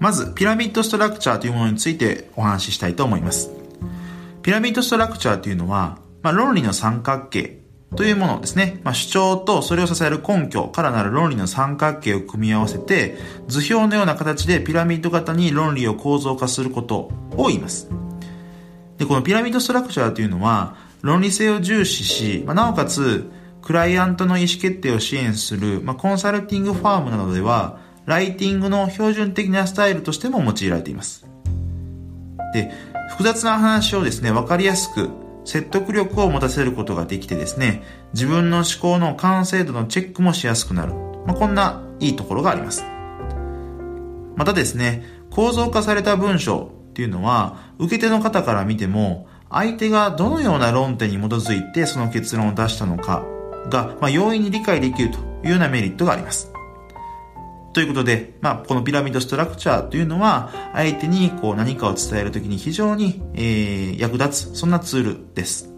まず、ピラミッドストラクチャーというものについてお話ししたいと思います。ピラミッドストラクチャーというのは、まあ、論理の三角形というものですね。まあ、主張とそれを支える根拠からなる論理の三角形を組み合わせて、図表のような形でピラミッド型に論理を構造化することを言います。で、このピラミッドストラクチャーというのは、論理性を重視し、まあ、なおかつ、クライアントの意思決定を支援する、まあ、コンサルティングファームなどでは、ライティングの標準的なスタイルとしても用いられています。で、複雑な話をですね、わかりやすく、説得力を持たせることができてですね、自分の思考の完成度のチェックもしやすくなる。まあ、こんないいところがあります。またですね、構造化された文章っていうのは、受け手の方から見ても、相手がどのような論点に基づいてその結論を出したのかが、まあ、容易に理解できるというようなメリットがあります。ということで、まあ、このピラミッドストラクチャーというのは、相手にこう何かを伝えるときに非常に、えー、役立つ、そんなツールです。